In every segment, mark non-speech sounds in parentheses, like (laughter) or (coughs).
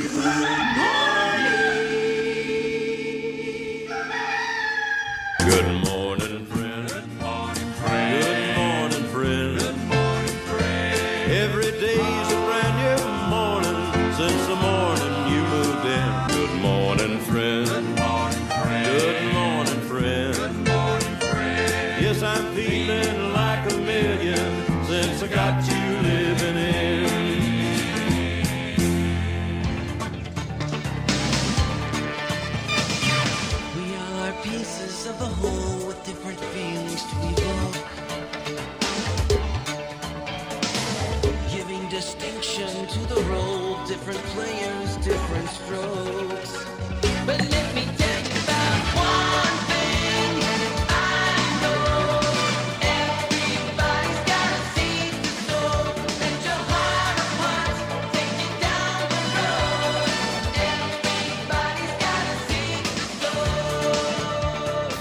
Que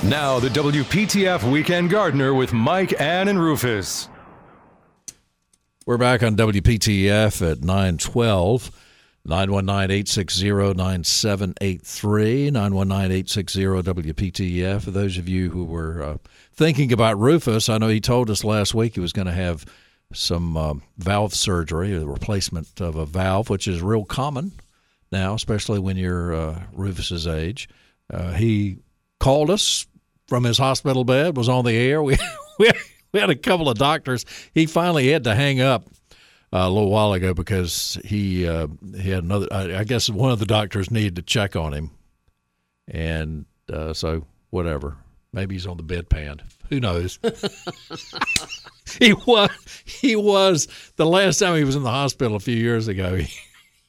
Now, the WPTF Weekend Gardener with Mike, Ann, and Rufus. We're back on WPTF at 912. 919-860-9783, 919-860-WPTF. For those of you who were uh, thinking about Rufus, I know he told us last week he was going to have some uh, valve surgery, a replacement of a valve, which is real common now, especially when you're uh, Rufus's age. Uh, he called us from his hospital bed, was on the air. (laughs) We, we, we had a couple of doctors. He finally had to hang up uh, a little while ago because he uh, he had another. I, I guess one of the doctors needed to check on him, and uh, so whatever. Maybe he's on the bedpan. Who knows? (laughs) he was he was the last time he was in the hospital a few years ago. (laughs)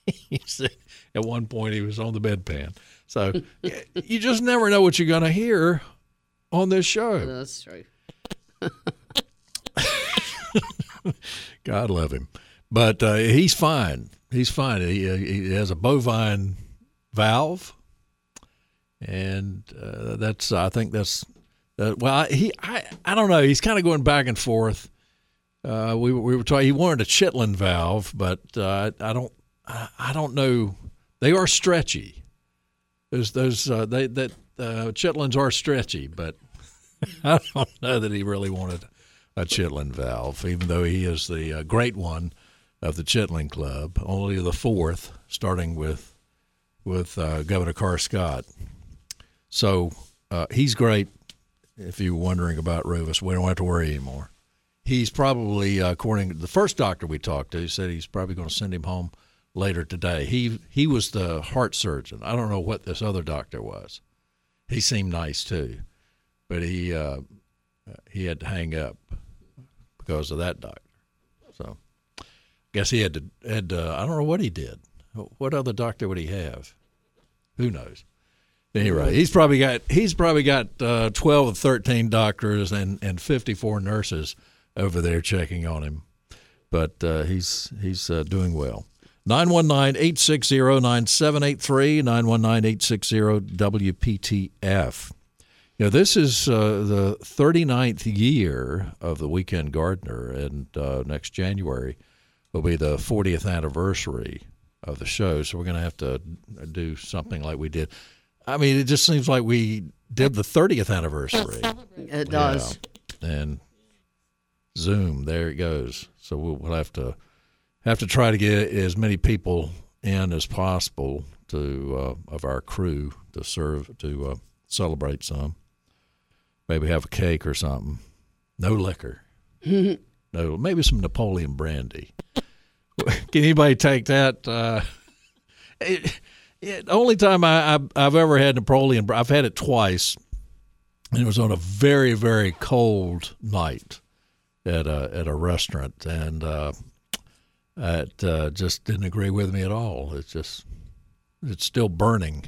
He, he said at one point he was on the bedpan. So you just never know what you're going to hear on this show. That's true. (laughs) God love him, but uh, he's fine. He's fine. He, uh, he has a bovine valve, and uh, that's I think that's uh, well. He I I don't know. He's kind of going back and forth. Uh, we we were talking. He wanted a Chitlin valve, but uh, I don't I, I don't know. They are stretchy. Those those uh, they that Chitlins are stretchy, but (laughs) I don't know that he really wanted a Chitlin valve, even though he is the uh, great one of the Chitlin Club, only the fourth, starting with with uh, Governor Kerr Scott. So uh, he's great. If you're wondering about Rufus, we don't have to worry anymore. He's probably, uh, according to the first doctor we talked to, he said he's probably going to send him home later today. He he was the heart surgeon. I don't know what this other doctor was. He seemed nice too, but he uh, he had to hang up because of that doctor. So, I guess he had to had. To, I don't know what he did. What other doctor would he have? Who knows? Anyway, he's probably got he's probably got uh, twelve or thirteen doctors and and fifty four nurses over there checking on him, but uh, he's he's uh, doing well. 919-860-9783, 919-860-WPTF. You know, this is uh, the 39th year of the Weekend Gardener, and uh, next January will be the 40th anniversary of the show. So we're going to have to do something like we did. I mean, it just seems like we did the 30th anniversary. It does. Yeah. And Zoom, there it goes. So we'll, we'll have to have to try to get as many people in as possible to uh, of our crew to serve to uh, celebrate some. Maybe have a cake or something. No liquor. (laughs) no, maybe some Napoleon brandy. (laughs) Can anybody take that? Uh, it, it, only time I, I, have ever had Napoleon, I've had it twice, and it was on a very very cold night at a at a restaurant, and uh, it uh, just didn't agree with me at all. It's just it's still burning.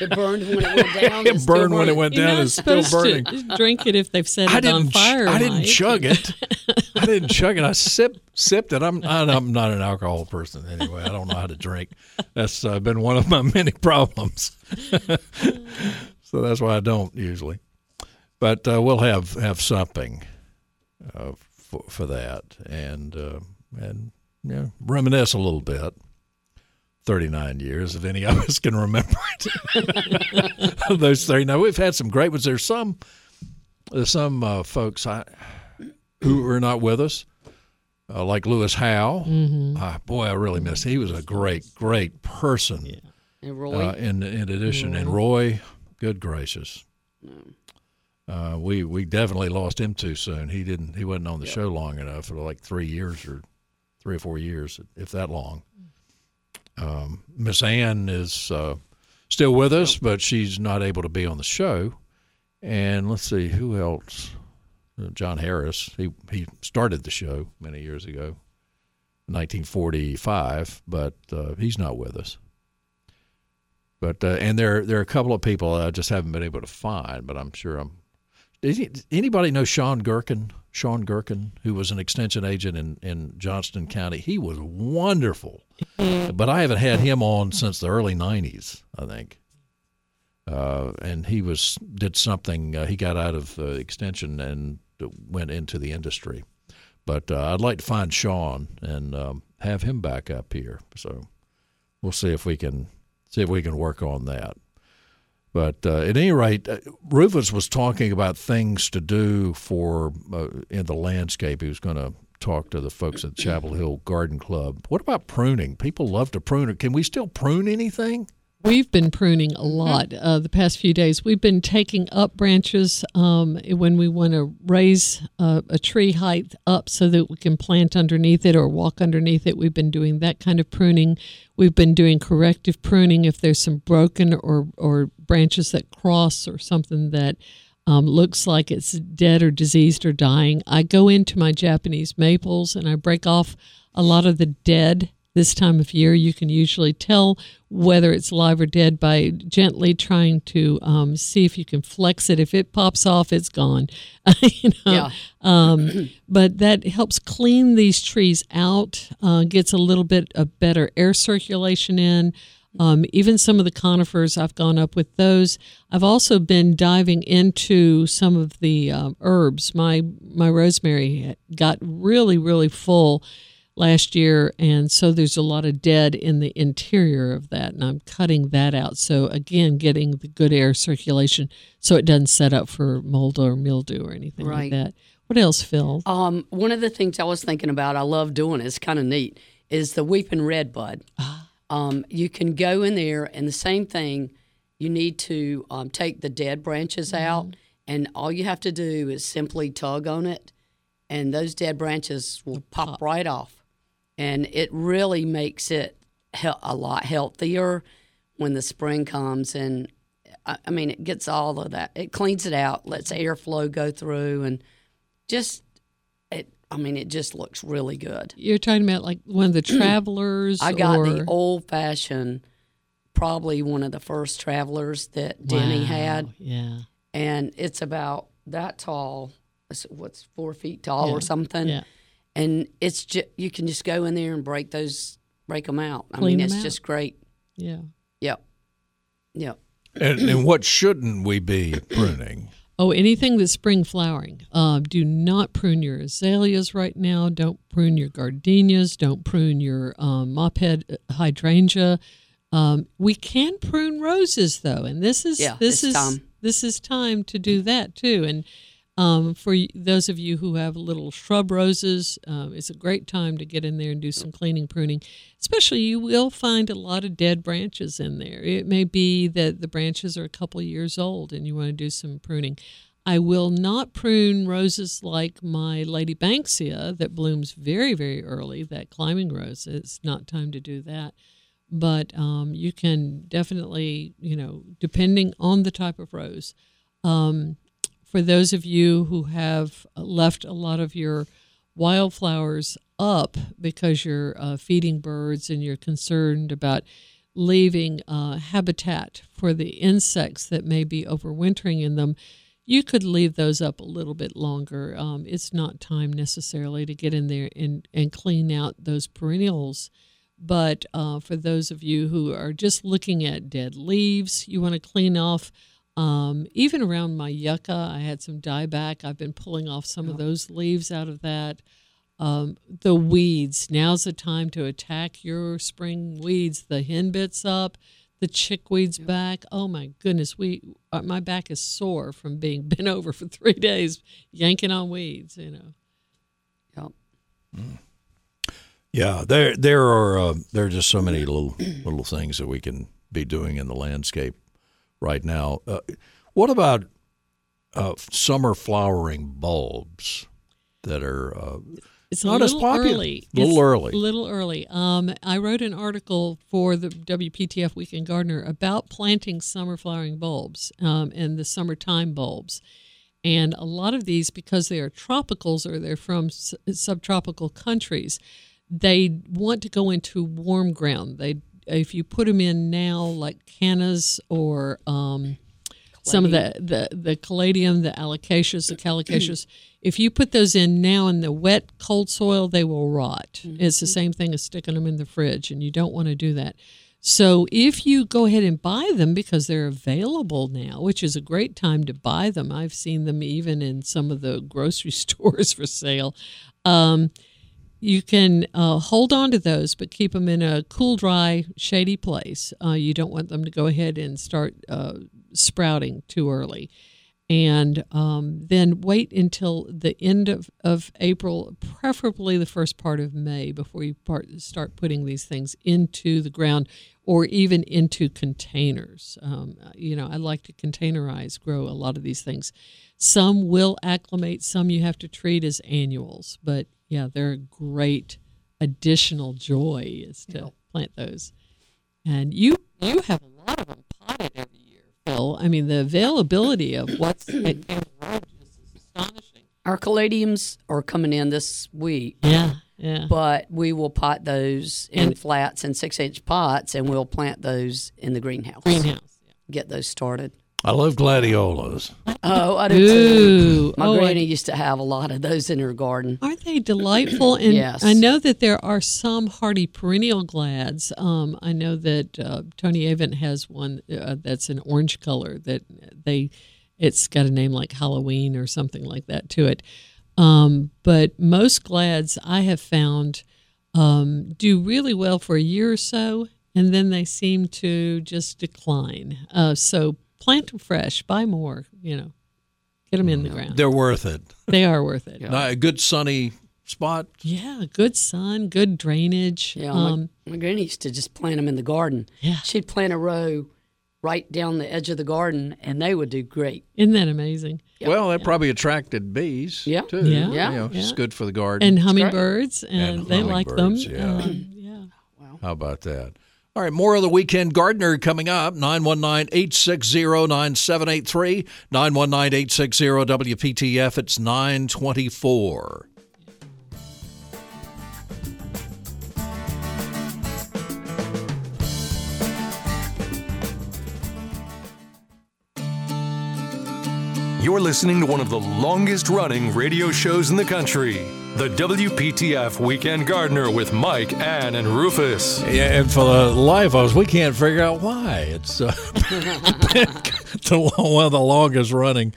It burned when it went down. (laughs) it burned when it went down. not It's still supposed burning. to drink it if they've set I it on fire. I didn't Mike. chug it. (laughs) I didn't chug it. I sip sipped it. I'm I, I'm not an alcohol person anyway. I don't know how to drink. That's uh, been one of my (laughs) many problems. so that's why I don't usually. But uh, we'll have have something uh, for, for that and uh, and you know, reminisce a little bit. 39 years, if any of us can remember it. (laughs) Those 39, we've had some great ones. There's some, there's some uh, folks I, who are not with us, uh, like Lewis Howe. Uh, boy, I really miss. He was a great, great person. And Roy, Uh, in in addition, and Roy, good gracious, uh, we we definitely lost him too soon. He didn't. He wasn't on the show long enough for like three years or three or four years, if that long. Um, Miss Ann is uh, still with us, but she's not able to be on the show. And let's see who else. Uh, John Harris. He he started the show many years ago, 1945, but uh, he's not with us. But uh, and there there are a couple of people I just haven't been able to find, but I'm sure I'm. Does anybody know Sean Gherkin? Sean Gherkin, who was an extension agent in, in Johnston County, he was wonderful, but I haven't had him on since the early '90s, I think. Uh, and he was did something. Uh, he got out of uh, extension and went into the industry. But uh, I'd like to find Sean and um, have him back up here. So we'll see if we can see if we can work on that. But uh, at any rate, uh, Rufus was talking about things to do for uh, in the landscape. He was going to talk to the folks at Chapel Hill Garden Club. What about pruning? People love to prune. Can we still prune anything? We've been pruning a lot uh, the past few days. We've been taking up branches um, when we want to raise uh, a tree height up so that we can plant underneath it or walk underneath it. We've been doing that kind of pruning. We've been doing corrective pruning if there's some broken or, or branches that cross or something that um, looks like it's dead or diseased or dying. I go into my Japanese maples and I break off a lot of the dead this time of year. You can usually tell whether it's live or dead by gently trying to um, see if you can flex it. If it pops off, it's gone. (laughs) you know? Yeah. Um, but that helps clean these trees out, uh, gets a little bit of better air circulation in. Um, even some of the conifers, I've gone up with those. I've also been diving into some of the um, herbs. My my rosemary got really really full last year, and so there's a lot of dead in the interior of that, and I'm cutting that out. So again, getting the good air circulation, so it doesn't set up for mold or mildew or anything like that. What else, Phil? Um, one of the things I was thinking about, I love doing, it's kind of neat, is the weeping red bud. Um, you can go in there, and the same thing, you need to um, take the dead branches out, and all you have to do is simply tug on it, and those dead branches will pop, right off. And it really makes it hel- a lot healthier when the spring comes. And I, I mean, it gets all of that, it cleans it out, lets airflow go through, and just i mean it just looks really good You're talking about like one of the (clears throat) travelers. i got or, the old fashioned probably one of the first travelers that denny Wow, had Yeah. and it's about that tall what's four feet tall Yeah, or something yeah. and it's just you can just go in there and break those break them out i Clean mean 'em it's out. just great Yeah. yep yep And, and what shouldn't we be pruning? Oh, anything that's spring flowering. Uh, do not prune your azaleas right now. Don't prune your gardenias. Don't prune your um, mophead hydrangea. Um, we can prune roses though, and this is Yeah, this is time. this is time to do that too. And um, for those of you who have little shrub roses, um, it's a great time to get in there and do some cleaning, pruning. Especially, you will find a lot of dead branches in there. It may be that the branches are a couple years old and you want to do some pruning. I will not prune roses like my Lady Banksia that blooms very, very early, that climbing rose. It's not time to do that but um, you can definitely, you know, depending on the type of rose. Um, for those of you who have left a lot of your wildflowers up because you're uh, feeding birds and you're concerned about leaving uh, habitat for the insects that may be overwintering in them, you could leave those up a little bit longer. Um, it's not time necessarily to get in there and, and clean out those perennials. But uh, for those of you who are just looking at dead leaves, you want to clean off. Um, even around my yucca, I had some dieback. I've been pulling off some of those leaves out of that. Um, the weeds. Now's the time to attack your spring weeds. The henbit's up, the chickweed's back. Oh my goodness, we uh, my back is sore from being (laughs) bent over for three days yanking on weeds. You know. Yep. Yeah, there there are uh, there are just so many little little things that we can be doing in the landscape right now. Uh, what about uh, summer flowering bulbs that are uh, It's Not as popular. early. Little It's early. A little early. Um, I wrote an article for the WPTF Weekend Gardener about planting summer flowering bulbs um, and the summertime bulbs. And a lot of these, because they are tropicals or they're from s- subtropical countries, they want to go into warm ground. They, if you put them in now, like cannas or um, some of the, the the caladium, the alocasias, the colocasias. (clears throat) if you put those in now in the wet, cold soil, they will rot. It's the same thing as sticking them in the fridge, and you don't want to do that. So if you go ahead and buy them because they're available now, which is a great time to buy them, I've seen them even in some of the grocery (laughs) stores for sale. Um, you can uh, hold on to those, but keep them in a cool, dry, shady place. Uh, you don't want them to go ahead and start uh, sprouting too early. And um, then wait until the end of, of April, preferably the first part of May, before you part, start putting these things into the ground or even into containers. Um, you know, I like to containerize, grow a lot of these things. Some will acclimate, some you have to treat as annuals, but yeah, they're a great additional joy is to plant those. And you you have a lot of them potted every year, Phil. I mean, the availability of what's (clears throat) at Road is astonishing. Our caladiums are coming in this week, Yeah, yeah. but we will pot those in And- flats and six inch pots, and we'll plant those in the greenhouse. Greenhouse. Yeah. Get those started. I love gladiolas. Oh, I do too. My Oh, I- granny used to have a lot of those in her garden. Aren't they delightful? And Yes. I know that there are some hardy perennial glads. Um, I know that uh, Tony Avent has one uh, that's an orange color that they, it's got a name like Halloween or something like that to it. Um, but most glads I have found um, do really well for a year or so, and then they seem to just decline. Uh, so plant them fresh, buy more. You know, get them in the ground. They're worth it. They are worth it. Now, a good sunny spot. Yeah, good sun, good drainage. Yeah, um, my, my granny used to just plant them in the garden. Yeah. She'd plant a row right down the edge of the garden, and they would do great. isn't that amazing? Well, that probably attracted bees. Yeah. too. Yeah, Yeah. You know, It's good for the garden. And hummingbirds, and, And they like them. hummingbirds, yeah. Um, yeah. How about that? All right, more of the Weekend Gardener coming up. 919 860 9783. 919 860 WPTF. It's 924. You're listening to one of the longest running radio shows in the country. The WPTF Weekend Gardener with Mike, Ann, and Rufus. Yeah, and for the life of us, we can't figure out why. It's uh, (laughs) the, one of the longest running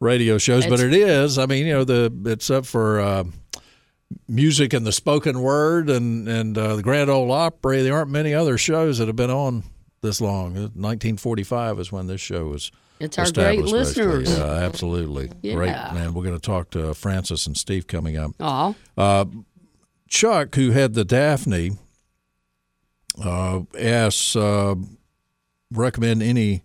radio shows, but it is. I mean, you know, the it's up for uh, music and the spoken word and and uh, the Grand Ole Opry. There aren't many other shows that have been on this long. 1945 is when this show was. It's our great established, listeners. Yeah, absolutely. Great, Yeah. man. We're going to talk to Francis and Steve coming up. Aw, Chuck, who had the Daphne, uh, asks, uh, recommend any.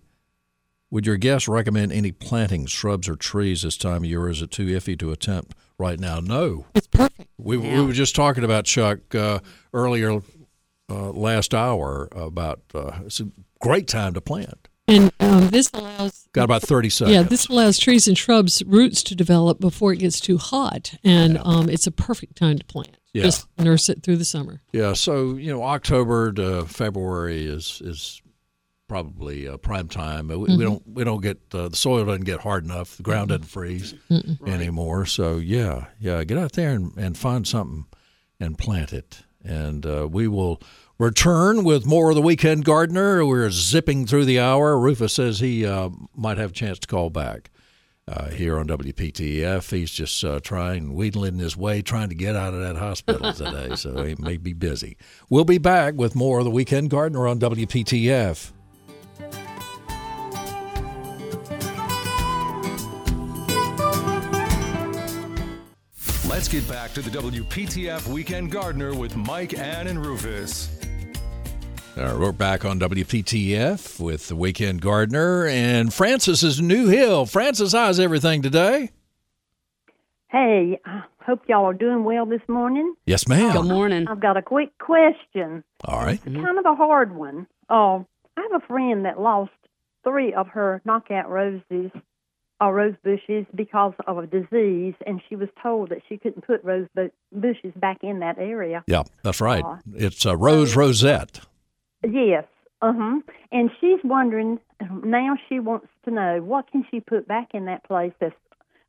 Would your guests recommend any planting shrubs or trees this time of year? Or is it too iffy to attempt right now? No, It's perfect. we, we were just talking about Chuck uh, earlier uh, last hour about uh, it's a great time to plant. And um, this allows Got about thirty seconds. yeah, this allows trees and shrubs roots to develop before it gets too hot, and um, it's a perfect time to plant. Yeah. Just nurse it through the summer. Yeah, so you know, October to February is is probably uh, prime time. We, we don't we don't get uh, the soil doesn't get hard enough. The ground doesn't freeze anymore. So yeah, yeah, get out there and, and find something and plant it. And uh, we will return with more of the weekend gardener. We're zipping through the hour. Rufus says he uh, might have a chance to call back. uh, here on WPTF. He's just uh, trying, wheedling his way, trying to get out of that hospital (laughs) today, so he may be busy. We'll be back with more of the Weekend Gardener on WPTF. Let's get back to the WPTF Weekend Gardener with Mike, Ann, and Rufus. Uh, we're back on WPTF with the Weekend Gardener, and Francis is New Hill. Francis, how's everything today? Hey, I hope y'all are doing well this morning. Yes, ma'am. Good morning. I've got a quick question, All right. It's kind of a hard one. Uh, I have a friend that lost three of her knockout roses, or rose bushes, because of a disease, and she was told that she couldn't put rose bushes back in that area. Yeah, that's right. It's a Rose Rosette. Yes. Uh huh. And she's wondering now. She wants to know what can she put back in that place that's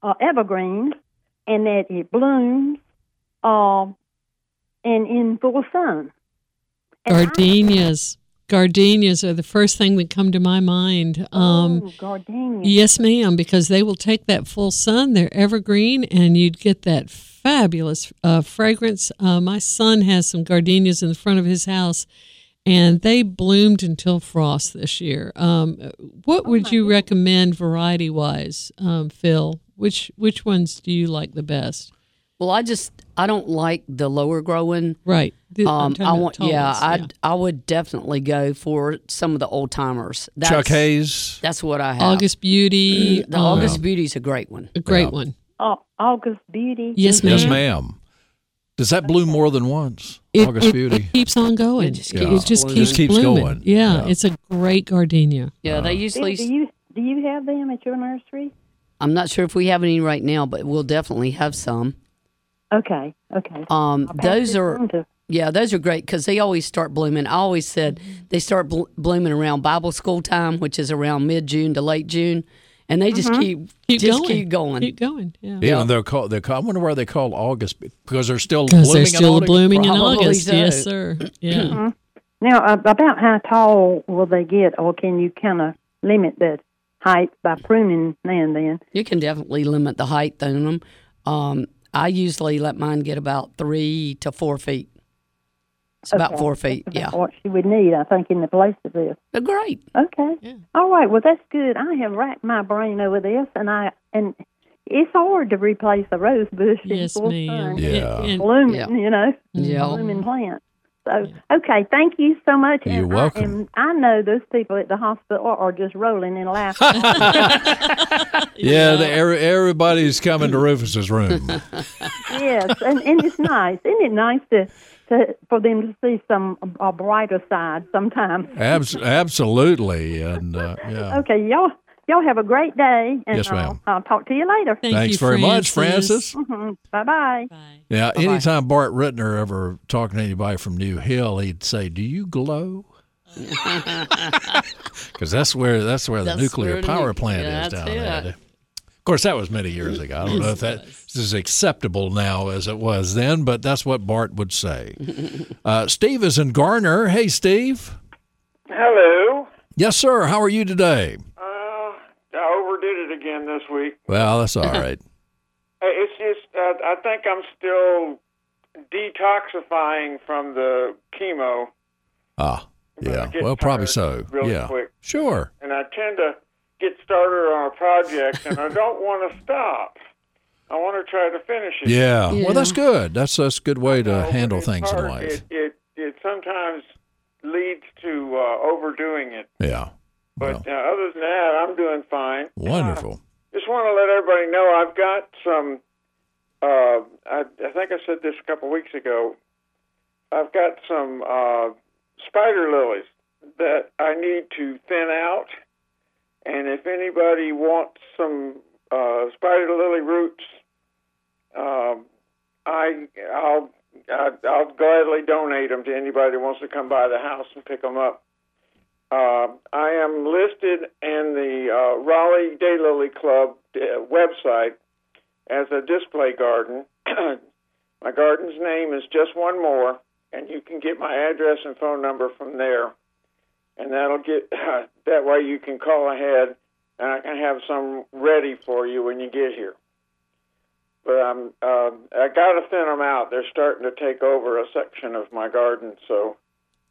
uh, evergreen, and that it blooms, uh, and in full sun. And I- Gardenias. Gardenias are the first thing that come to my mind. Um, oh, gardenia. Yes, ma'am, because they will take that full sun. They're evergreen, and you'd get that fabulous uh, fragrance. Uh, my son has some gardenias in the front of his house, and they bloomed until frost this year. Um, what would you recommend variety wise, um, Phil? Which which ones do you like the best? Well, I just I don't like the lower growing. Right. The- I'm Um, I want tall yeah, I I would definitely go for some of the old timers. Chuck Hayes. That's what I have. August Beauty. the um, August Beauty's a great one. a great Yeah. one. Oh, August Beauty. Yes, ma'am. Yes, ma'am. Does that bloom more than once? It, August it- Beauty. it keeps on going. It just It keeps just blooming. keeps, Just keeps blooming. going. Yeah, Yeah. it's a great gardenia. Yeah, they Do, usually. do you do you have them at your nursery? I'm not sure if we have any right now, but we'll definitely have some. Okay. Okay. Um, those are yeah, those are great because they always start blooming. I always said they start bl- blooming around Bible school time, which is around mid June to late June, and they just keep Keep just going. keep going. Keep going. Yeah. Even they're called, they're called, I wonder why they call August because they're still blooming they're still in August. blooming in August. so. Yes, sir. (clears throat) Yeah. Now, uh, about how tall will they get, or can you kind of limit the height by pruning now and then? You can definitely limit the height on them. Um, I usually let mine get about three to four feet. It's about four feet. That's Yeah, about What she would need, I think, in the place of this. they're great. Okay. Yeah. All right. Well, that's good. I have racked my brain over this, and I and it's hard to replace a rose bush in Yes, full ma'am. sun, Yeah. And- and- blooming. Yeah. You know, Yeah. blooming plant. So, okay, thank you so much. You're and welcome. I, and I know those people at the hospital are just rolling in laughter. (laughs) (laughs) Yeah, the, everybody's coming to Rufus's room. (laughs) yes, and, and it's nice. Isn't it nice to, to for them to see some a brighter side sometimes? (laughs) Abs- absolutely, and uh, yeah. Okay, y'all y'all have a great day, and Yes, ma'am. I'll, I'll talk to you later. Thank Thanks you, very much, Francis. hmm Bye bye. Bye. Now, anytime Bart Rittner ever talking to anybody from New Hill, he'd say, "Do you glow?" (laughs) (laughs) Because that's where that's where the nuclear where power plant yeah, is down there. It. Of course, that was many years ago. I don't know if that is as acceptable now as it was then, but that's what Bart would say. Uh, Steve is in Garner. Hey, Steve. Hello. Yes, sir. How are you today? Uh, I overdid it again this week. Well, that's all right. (laughs) It's just uh, I think I'm still detoxifying from the chemo, Ah, yeah. Well, probably so. really yeah. quick. Sure. and I tend to get started on a project, and I don't want to stop. I want to try to finish it. Yeah. Yeah. Well, that's good. That's that's a good way to handle it's things in life. It, it it sometimes leads to uh, overdoing it. yeah. But Well, uh, other than that, I'm doing fine. wonderful. Just want to let everybody know I've got some. Uh, I, I think I said this a couple weeks ago. I've got some uh, spider lilies that I need to thin out, and if anybody wants some uh, spider lily roots, um, I I'll I, I'll gladly donate them to anybody who wants to come by the house and pick them up. Uh, I am listed in the uh, Raleigh Daylily Club uh, website as a display garden. (clears throat) my garden's name is Just One More, and you can get my address and phone number from there. And that'll get (laughs) that way you can call ahead and I can have some ready for you when you get here. But I'm uh, I got to thin them out. They're starting to take over a section of my garden, so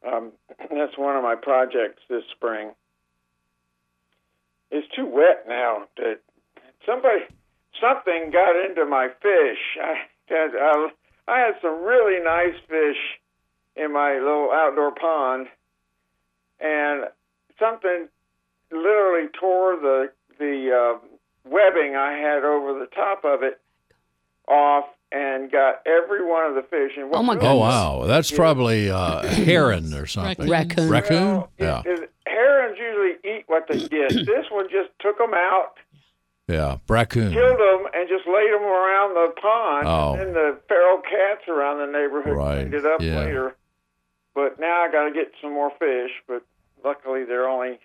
um, (clears throat) that's one of my projects this spring. It's too wet now. To, somebody, something got into my fish. (laughs) I had I, I had some really nice fish in my little outdoor pond, and something literally tore the the uh, webbing I had over the top of it off and got every one of the fish. And Oh, my really- Oh wow, that's probably uh, heron or something. Raccoon. Raccoon. Well, Yeah, it- herons usually eat what they get. (clears throat) this one just took them out, yeah, raccoon. killed them, and just laid them around the pond. Oh. And then the feral cats around the neighborhood Right, cleaned it up yeah. later. But now I got to get some more fish. But luckily, they're only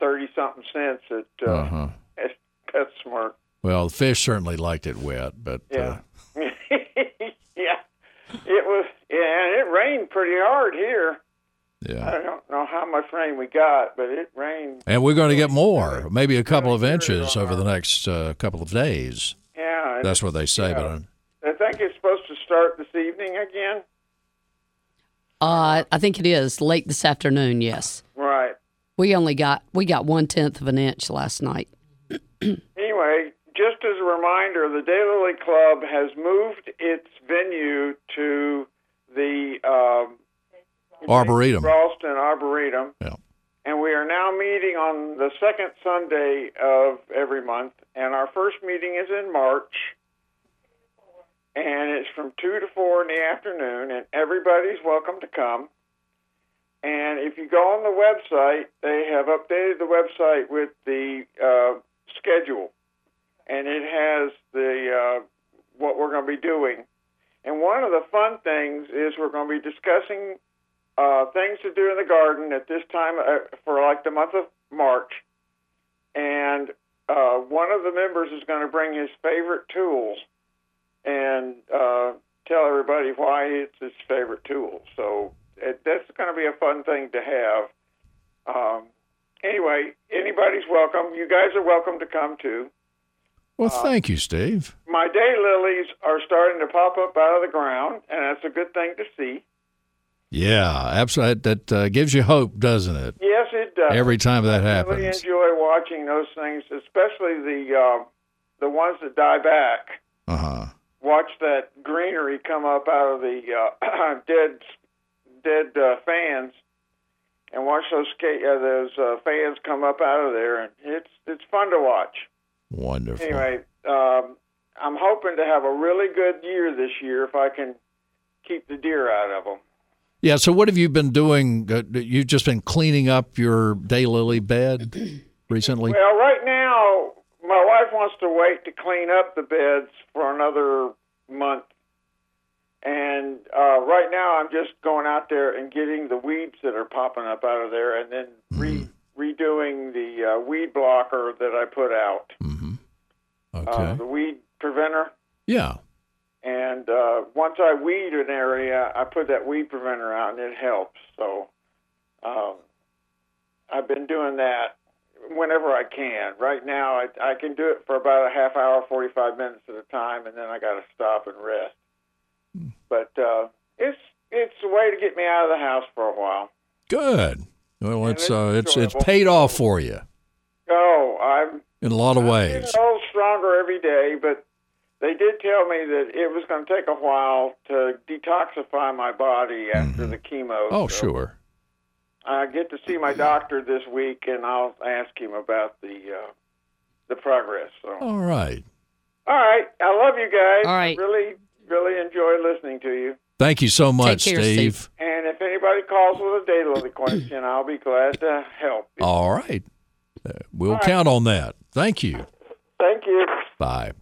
thirty something cents at uh, Uh huh. at PetSmart. Well, the fish certainly liked it wet, but uh, Yeah. (laughs) yeah, it was. Yeah, and it rained pretty hard here. yeah. I don't know how much rain we got, but it rained. And we're going to get more, maybe a couple of inches over the next uh, couple of days. Yeah, That's what they say, Yeah. but I think it's supposed to start this evening again. Uh, I think it is late this afternoon. Yes, Right. we only got we got one tenth of an inch last night. (clears throat) Anyway, just as a reminder, the Daylily Club has moved its venue to the um, Arboretum. Raulston Arboretum. Yeah. And we are now meeting on the second Sunday of every month. And our first meeting is in March. And it's from 2 to 4 in the afternoon. And everybody's welcome to come. And if you go on the website, they have updated the website with the uh, schedule. And it has the uh, what we're going to be doing. And one of the fun things is we're going to be discussing uh, things to do in the garden at this time uh, for like the month of March. And uh, one of the members is going to bring his favorite tools and uh, tell everybody why it's his favorite tool. So it, that's going to be a fun thing to have. Um, anyway, anybody's welcome. You guys are welcome to come too. well, thank you, Steve. My daylilies are starting to pop up out of the ground, and that's a good thing to see. Yeah, absolutely. That uh, gives you hope, doesn't it? Yes, it does. Every time that happens. I really enjoy watching those things, especially the uh, the ones that die back. Uh huh. Watch that greenery come up out of the uh, (clears throat) dead dead uh, fans, and watch those ska- uh, those uh, fans come up out of there, and it's it's fun to watch. Wonderful. Anyway, um, I'm hoping to have a really good year this year if I can keep the deer out of them. Yeah. So, what have you been doing? Uh, you've just been cleaning up your daylily bed (clears throat) recently. Well, right now, my wife wants to wait to clean up the beds for another month. And uh, right now, I'm just going out there and getting the weeds that are popping up out of there and then re- redoing the uh, weed blocker that I put out, Mm-hmm. Okay. uh, the weed preventer. yeah. And uh, once I weed an area, I put that weed preventer out, and it helps. So um, I've been doing that whenever I can. Right now, I, I can do it for about a half hour, 45 minutes at a time, and then I got to stop and rest. But uh, it's it's a way to get me out of the house for a while. Good. Well, And it's it's uh, it's it's paid off for you Oh, I'm in a lot of I'm ways. getting stronger every day, but they did tell me that it was going to take a while to detoxify my body after the chemo. Oh, so sure. I get to see my doctor this week, and I'll ask him about the uh, the progress. So, All right. all right, I love you guys. All right. really, really enjoy listening to you. Thank you so much, care, Steve. And if anybody calls with a daylily question, I'll be glad to help. All right. Uh, we'll right. count on that. Thank you. Thank you. Bye.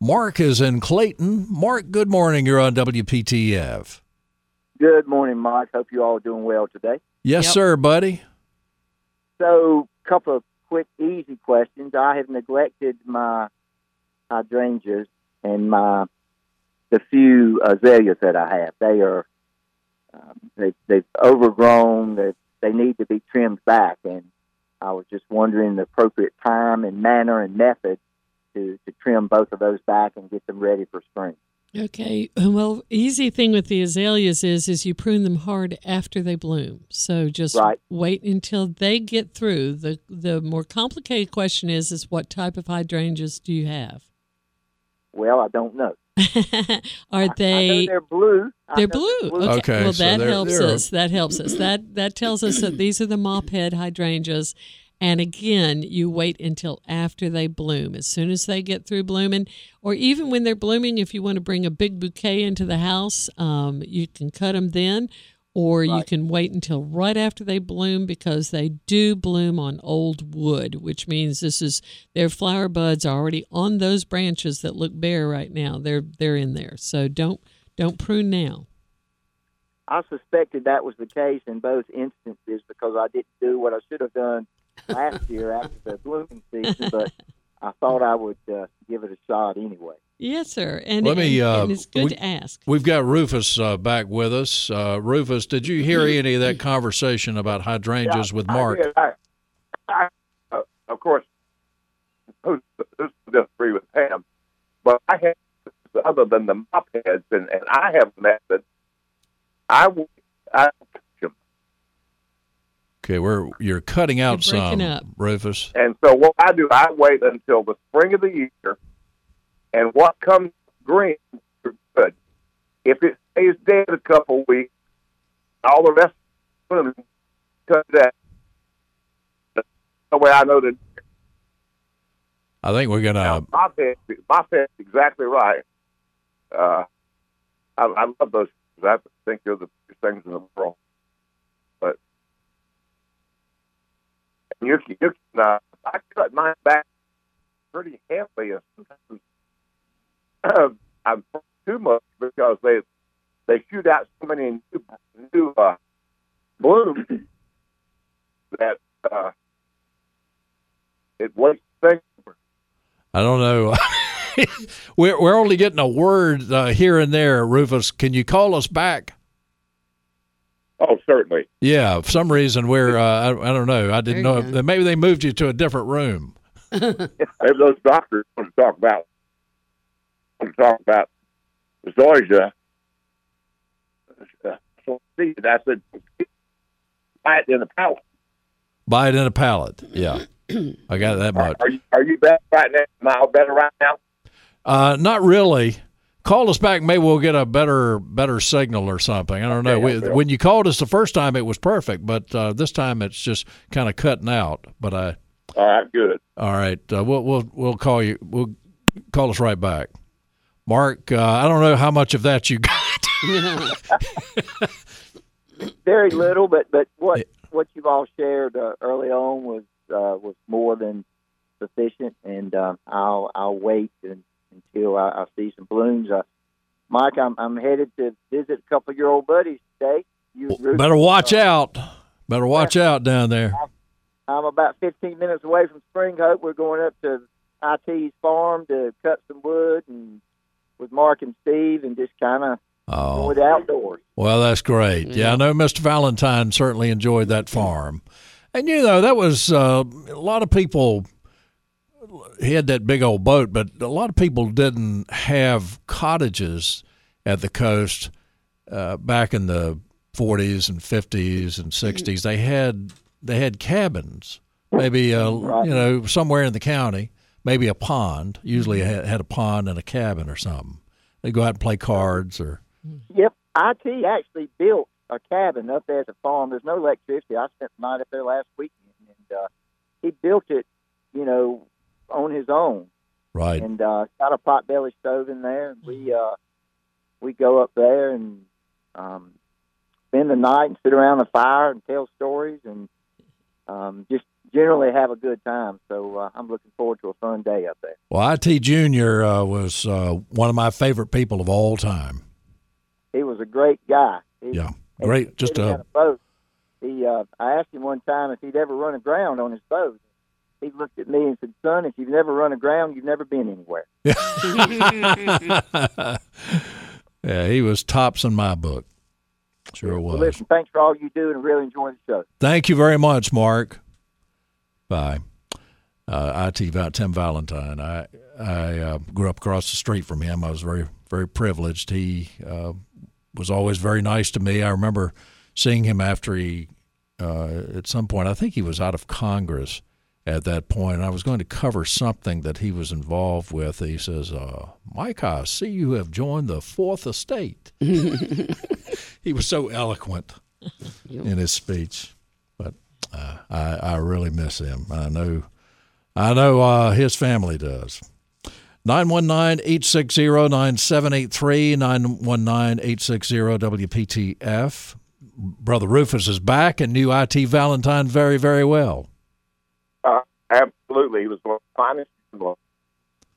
Mark is in Clayton. Mark, good morning. You're on WPTF. Good morning, Mike. Hope you all are doing well today. Yes, Yep. sir, buddy. So, a couple of quick, easy questions. I have neglected my hydrangeas and my the few azaleas that I have. They are um, they they've overgrown. They they need to be trimmed back, and I was just wondering the appropriate time and manner and method to, to trim both of those back and get them ready for spring. Okay. (laughs) Well, easy thing with the azaleas is is you prune them hard after they bloom. So just Right. wait until they get through. The the more complicated question is is what type of hydrangeas do you have? Well, I don't know. (laughs) Are I know they they're blue. They're know blue. Okay. Okay, Well, so that they're- helps they're- us. That helps us. That that tells us that these are the mop head hydrangeas. And again, you wait until after they bloom. As soon as they get through blooming, or even when they're blooming, if you want to bring a big bouquet into the house, um, you can cut them then, or you can wait until right after they bloom because they do bloom on old wood, which means this is their flower buds are already on those branches that look bare right now. They're they're in there. So don't don't prune now. I suspected that was the case in both instances because I didn't do what I should have done last year after the blooming season, but I thought I would uh, give it a shot anyway. Yes, sir. And, Let me, and, uh, and it's good we- to ask. We've got Rufus uh, back with us. Uh, Rufus, did you hear any of that conversation about hydrangeas with Mark? did. I, I, uh, of course, who's who's disagree with Pam, but I have other than the mop heads, and, and I have a method. I will- I don't touch them, Okay, we're you're cutting out You're some, up. Rufus. and so what I do, I wait until the spring of the year, and what comes green is good. If it stays dead a couple weeks, all the rest of them cut that. That's the way I know that I think we're gonna. Now, my pet, my pet's exactly right. Uh, I, I love those. I think they're the best things in the world. You you can uh, I cut mine back pretty heavily. Sometimes (clears throat) I'm too much because they they shoot out so many new, new uh, blooms (clears throat) that uh, it wastes. I don't know. (laughs) we're we're only getting a word uh, here and there, Rufus. Can you call us back? Oh, certainly. Yeah, for some reason we're. Uh, I, I don't know. I didn't There know. If, maybe they moved you to a different room. (laughs) Maybe those doctors want to talk about want to talk about Zoysia. Uh, so see, I said, buy it in a pallet. Buy it in a pallet. Yeah, I got that Are, much. are you are you better right now? Am I better right now? Uh, not really. Call us back. Maybe we'll get a better better signal or something. I don't know. Okay, We, when you called us the first time, it was perfect, but uh, this time it's just kind of cutting out. But I. All right, good. All right, uh, we'll we'll we'll call you. We'll call us right back. Mark, uh, I don't know how much of that you got. (laughs) Very little, but but what what you've all shared uh, early on was uh, was more than sufficient, and uh, I'll I'll wait and, until I, I see some blooms. Uh, Mike, I'm I'm headed to visit a couple of your old buddies today. You, Ruth, Better watch uh, out. Better watch out down there. I'm about 15 minutes away from Spring Hope. We're going up to IT's farm to cut some wood and with Mark and Steve and just kind of Oh, with the outdoors. well, that's great. Yeah, I know Mr. Valentine certainly enjoyed that farm, and you know that was uh, a lot of people. He had that big old boat, but a lot of people didn't have cottages at the coast uh, back in the 40s and 50s and 60s. They had they had cabins, maybe uh, Right. you know somewhere in the county, maybe a pond. Usually had, had a pond and a cabin or something. They'd go out and play cards or Yep, IT actually built a cabin up there at the farm. There's no electricity. I spent the night up there last weekend, and uh, he built it, you know, on his own, right. and uh, got a potbelly stove in there. And we uh, we go up there and um, spend the night and sit around the fire and tell stories and um, just generally have a good time. So uh, I'm looking forward to a fun day up there. Well, IT Junior uh, was uh, one of my favorite people of all time. He was a great guy. He, Yeah, great. Just a a boat. He, uh, I asked him one time if he'd ever run aground on his boat. He looked at me and said, "Son, if you've never run aground, you've never been anywhere." (laughs) yeah, he was tops in my book. Sure Well, was. listen, thanks for all you do, and really enjoy the show. Thank you very much, Mark. by uh, IT Val- Tim Valentine. I I uh, grew up across the street from him. I was very very privileged. He uh, was always very nice to me. I remember seeing him after he uh, at some point. I think he was out of Congress at that point. I was going to cover something that he was involved with. He says, uh, "Mike, I see you have joined the Fourth Estate." (laughs) he was so eloquent in his speech, but uh, I, I really miss him. I know, I know uh, his family does. 919-860-9783, 919-860-WPTF. Brother Rufus is back and knew I.T. Valentine very, very well. Absolutely, he was one of the finest.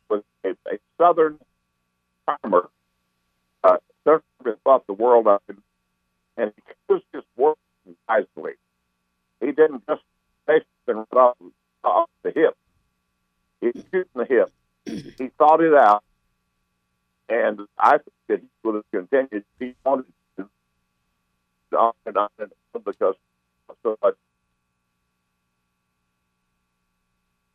Was a, a southern farmer. Uh, certainly thought the world of him, and he was just working wisely. He didn't just basically run off, off the hip. He was shooting the hip. He thought it out, and I think that he would have continued. He wanted to on and on and on because so much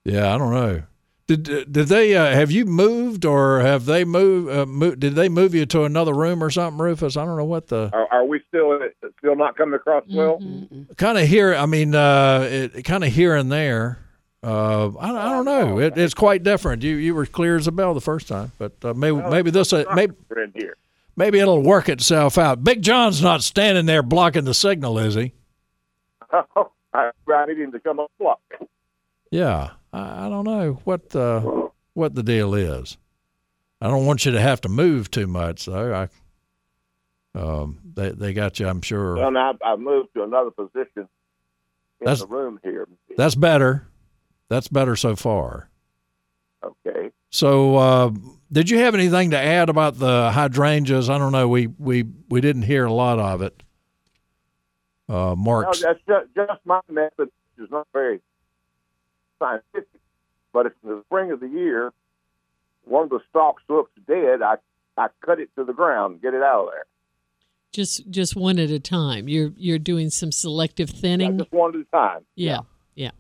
Yeah, I don't know. Did did they uh, have you moved or have they moved? Uh, mo- did they move you to another room or something, Rufus? I don't know what the Are, are we still still not coming across well? kind of here. I mean, uh, it kind of here and there. Uh, I, I don't know. It, it's quite different. You you were clear as a bell the first time, but uh, maybe maybe this uh, maybe We're here. maybe it'll work itself out. Big John's not standing there blocking the signal, is he? (laughs) I, I need him to come up block. Yeah, I, I don't know what the what the deal is. I don't want you to have to move too much, though. I um, they they got you, I'm sure. Well, now I, I moved to another position in That's- the room here. That's better. That's better so far. Okay. So, uh, did you have anything to add about the hydrangeas? I don't know. We we we didn't hear a lot of it. Uh, No, that's just, just my method, is not very scientific. But if in the spring of the year, one of the stalks looks dead, I I cut it to the ground, and get it out of there. Just just one at a time. You're you're doing some selective Yeah, thinning. just one at a time. Yeah. Yeah.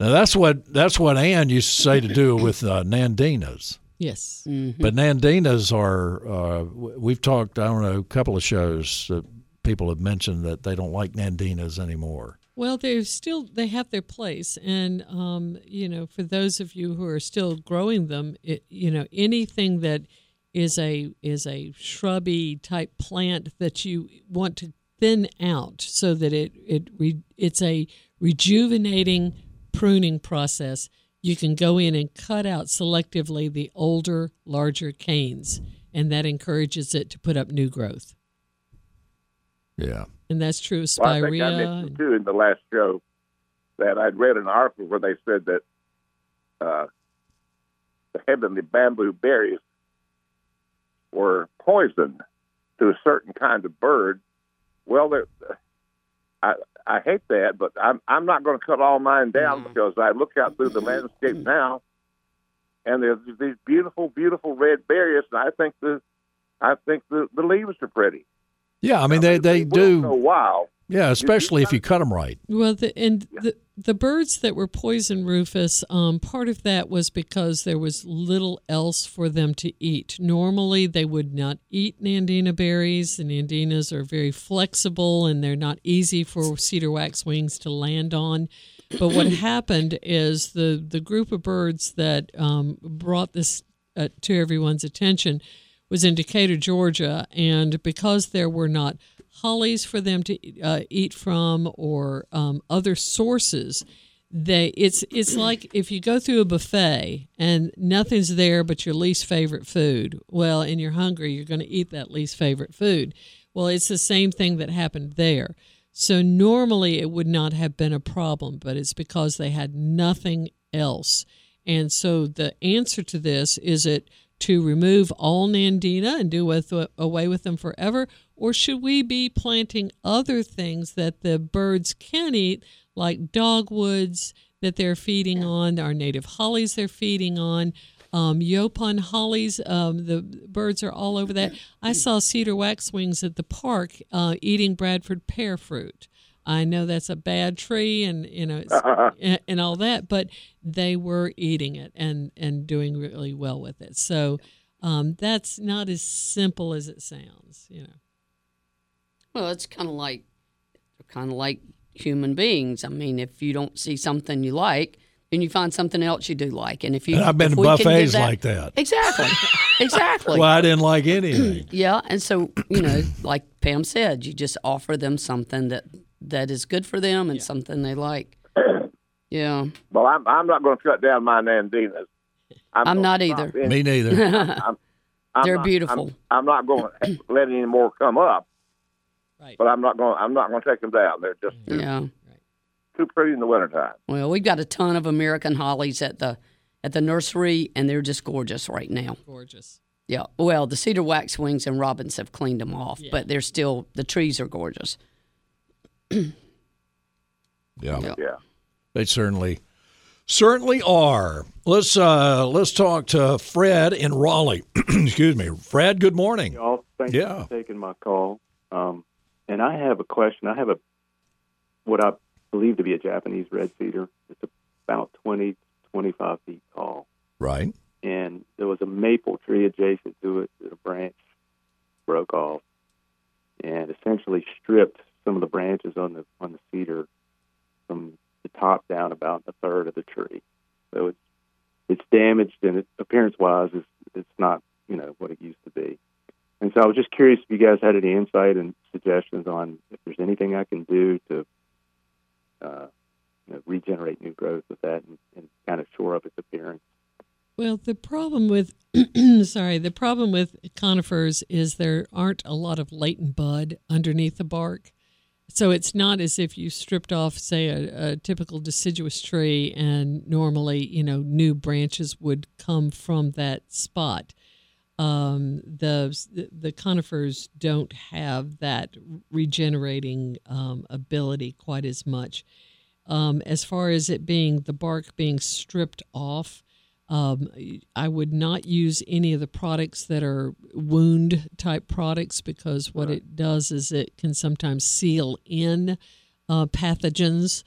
Now that's what that's what Ann used to say to do with uh, nandinas. Yes. But nandinas are. Uh, we've talked. I don't know. A couple of shows that people have mentioned that they don't like nandinas anymore. Well, they're still they have their place, and um, you know, for those of you who are still growing them, it, you know, anything that is a is a shrubby type plant that you want to thin out so that it it re, it's a rejuvenating pruning process. You can go in and cut out selectively the older, larger canes, and that encourages it to put up new growth. Yeah. And that's true of Well, I I mentioned too in the last show that I'd read an article where they said that uh, the heavenly bamboo berries were poison to a certain kind of bird. Well, I I hate that, but I'm I'm not going to cut all mine down because I look out through the landscape now, and there's these beautiful, beautiful red berries, and I think the I think the, the leaves are pretty. Yeah. I mean, they they will go do. wild. Yeah, especially if you cut them right. Well, the, and the the birds that were poison rufus, um, part of that was because there was little else for them to eat. Normally, they would not eat nandina berries. The nandinas are very flexible and they're not easy for cedar waxwings to land on. But what (coughs) happened is the the group of birds that um, brought this uh, to everyone's attention was in Decatur, Georgia, and because there were not hollies for them to uh, eat from or um, other sources, they it's it's like if you go through a buffet and nothing's there but your least favorite food. Well, and you're hungry, you're going to eat that least favorite food. Well, it's the same thing that happened there. So normally it would not have been a problem, but it's because they had nothing else. And so the answer to this is it to remove all Nandina and do with, away with them forever, or should we be planting other things that the birds can eat, like dogwoods that they're feeding on, our native hollies they're feeding on? Um, Yaupon hollies, um, the birds are all over that. I saw cedar waxwings at the park uh, eating Bradford pear fruit. I know that's a bad tree, and you know, it's, and, and all that, but they were eating it and and doing really well with it. So um, that's not as simple as it sounds. You know. Well, it's kind of like kind of like human beings. I mean, if you don't see something you like, then you find something else you do like. And if you, And I've been to we can give buffets like that. Exactly, (laughs) exactly. Well, I didn't like anything. (clears throat) Yeah, and so you know, like Pam said, you just offer them something that that is good for them and something they like. (clears throat) Yeah, Well, I'm I'm not going to shut down my Nandinas. I'm gonna not either. any- Me neither. (laughs) I'm, I'm They're not- beautiful. I'm, I'm not going to (clears throat) let any more come up. Right. But I'm not going. I'm not going to take them down. They're just too, yeah. too pretty in the wintertime. Well, we've got a ton of American hollies at the at the nursery, and they're just gorgeous right now. Gorgeous. Yeah. Well, the cedar waxwings and robins have cleaned them off, Yeah. but they're still the trees are gorgeous. (clears throat) Yeah. Yeah. Yeah. They certainly certainly are. Let's uh let's talk to Fred in Raleigh. (clears throat) Excuse me. Fred, good morning. Y'all, thank Yeah. you for taking my call. Um, and I have a question. I have a what I believe to be a Japanese red cedar. It's about 20, 25 feet tall. Right. And there was a maple tree adjacent to it. that A branch broke off and essentially stripped some of the branches on the on the cedar from the top down about a third of the tree. So it's it's damaged and it, appearance wise it's it's not you know what it used to be. And so I was just curious if you guys had any insight and suggestions on if there's anything I can do to uh, you know, regenerate new growth with that and, and kind of shore up its appearance. Well, the problem with (clears throat) sorry, the problem with conifers is there aren't a lot of latent bud underneath the bark. So it's not as if you stripped off, say, a, a typical deciduous tree, and normally, you know, new branches would come from that spot. Um, the the conifers don't have that regenerating um, ability quite as much. Um, as far as it being the bark being stripped off, um, I would not use any of the products that are wound type products because what it does is it can sometimes seal in uh, pathogens.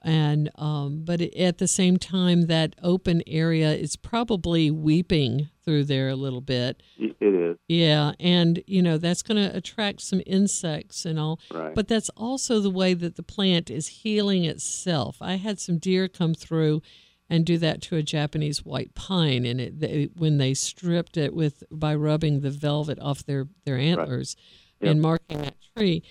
And um, but it, at the same time, that open area is probably weeping through there a little bit. It it is Yeah, and you know that's going to attract some insects and all. right. But that's also the way that the plant is healing itself. I had some deer come through and do that to a Japanese white pine, and it they, when they stripped it with by rubbing the velvet off their their antlers and marking that tree,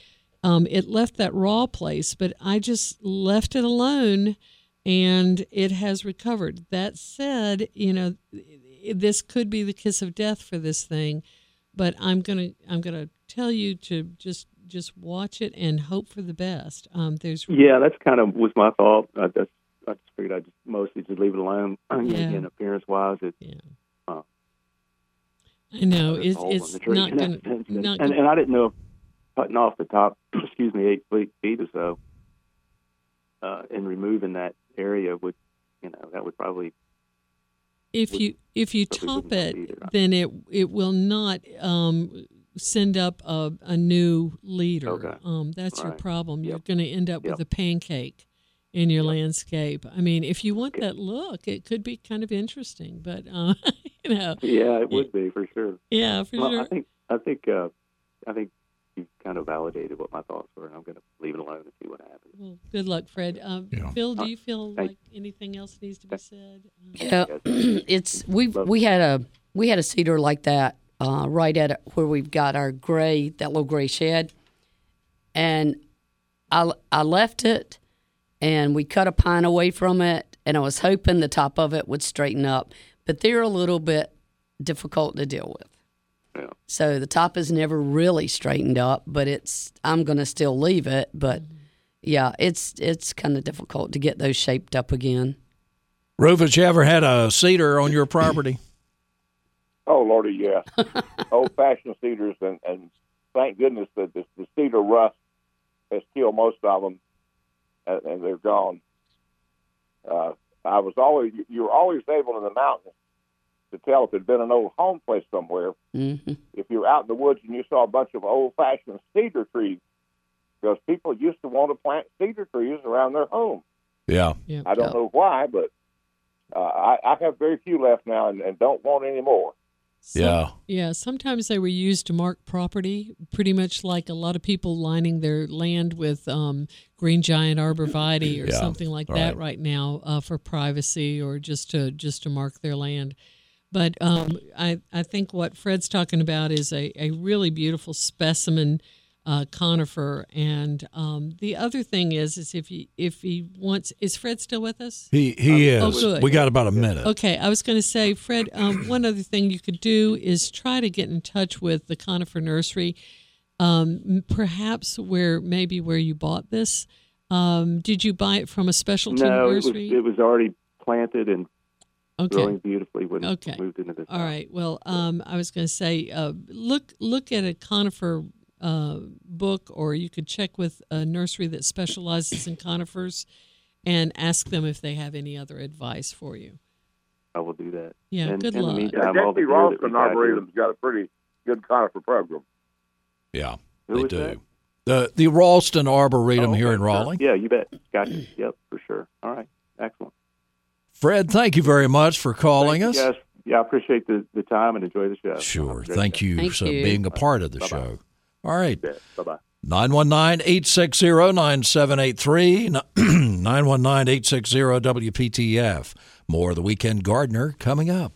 um, it left that raw place. But I just left it alone, and it has recovered. That said, you know, this could be the kiss of death for this thing, but I'm gonna I'm gonna tell you to just just watch it and hope for the best. Um, there's Yeah, that's kind of was my thought. I just, I just figured I'd just mostly just leave it alone. (clears throat) Yeah. Again, appearance wise, it, yeah. Uh, I know it's a hole (laughs) in it's not gonna. And, not and, and I didn't know if cutting off the top, (clears throat) excuse me, eight feet, feet or so, uh, and removing that area would, you know, that would probably if you if you top it, then it it will not um, send up a, a new leader. Okay. Um, that's your problem. You're going to end up Yep. with a pancake in your landscape. I mean, if you want that look, it could be kind of interesting. But uh, (laughs) you know, Yeah, it would be for sure. yeah, for Well, sure. I think I think uh, I think you've kind of validated what my thoughts were, and I'm going to leave it alone and see what happens. Well, good luck, Fred. Um, Yeah. Phil, do you feel Thank- like anything else needs to be said? Um, Yeah, (clears throat) it's we we had a we had a cedar like that uh, right at where we've got our gray that little gray shed, and I I left it, and we cut a pine away from it, and I was hoping the top of it would straighten up, but they're a little bit difficult to deal with. Yeah. So the top is never really straightened up, but it's I'm gonna still leave it, but mm-hmm. yeah, it's it's kind of difficult to get those shaped up again. Rufus, you ever had a cedar on your property? (clears throat) Oh lordy, yeah. (laughs) Old fashioned cedars, and, and thank goodness that the, the cedar rust has killed most of them, and, and they're gone. Uh, I was always you were always able in the mountains to tell if there'd been an old home place somewhere. hmm If you were out in the woods and you saw a bunch of old fashioned cedar trees because people used to want to plant cedar trees around their home. Yeah. Yeah. I don't know why, but uh, I, I have very few left now and, and don't want any more. Some- Yeah. Yeah, sometimes they were used to mark property, pretty much like a lot of people lining their land with um, green giant arborvitae or Yeah, something like right. that right now uh, for privacy or just to just to mark their land. But um, I I think what Fred's talking about is a, a really beautiful specimen uh, conifer, and um, the other thing is is if he if he wants is Fred still with us? He he Oh, is. good. we got about a minute. Okay, I was going to say, Fred, um, one other thing you could do is try to get in touch with the Conifer Nursery, um, perhaps where maybe where you bought this. Um, did you buy it from a specialty No, it was nursery? it was already planted and okay. growing beautifully when Okay. it moved into this. All house. right. Well, um, I was going to say, uh, look look at a conifer uh, book, or you could check with a nursery that specializes in conifers, and ask them if they have any other advice for you. I will do that. Yeah, And good in luck. the Yeah, meantime, the Jesse gear that Raulston we got here- Arboretum's got a pretty good conifer program. Yeah, Who they do. that? The the Raulston Arboretum Oh, here okay, in sure. Raleigh. Yeah, you bet. Gotcha. Yep, for sure. All right. Excellent. Fred, thank you very much for calling Thank us. you, guys. Yeah, I appreciate the, the time and enjoy the show. Sure. Have a great Thank you Thank for you. being a part of the Bye-bye. show. All right. Bye bye. 919 860 9783. 919 860 WPTF. More of the Weekend Gardener coming up.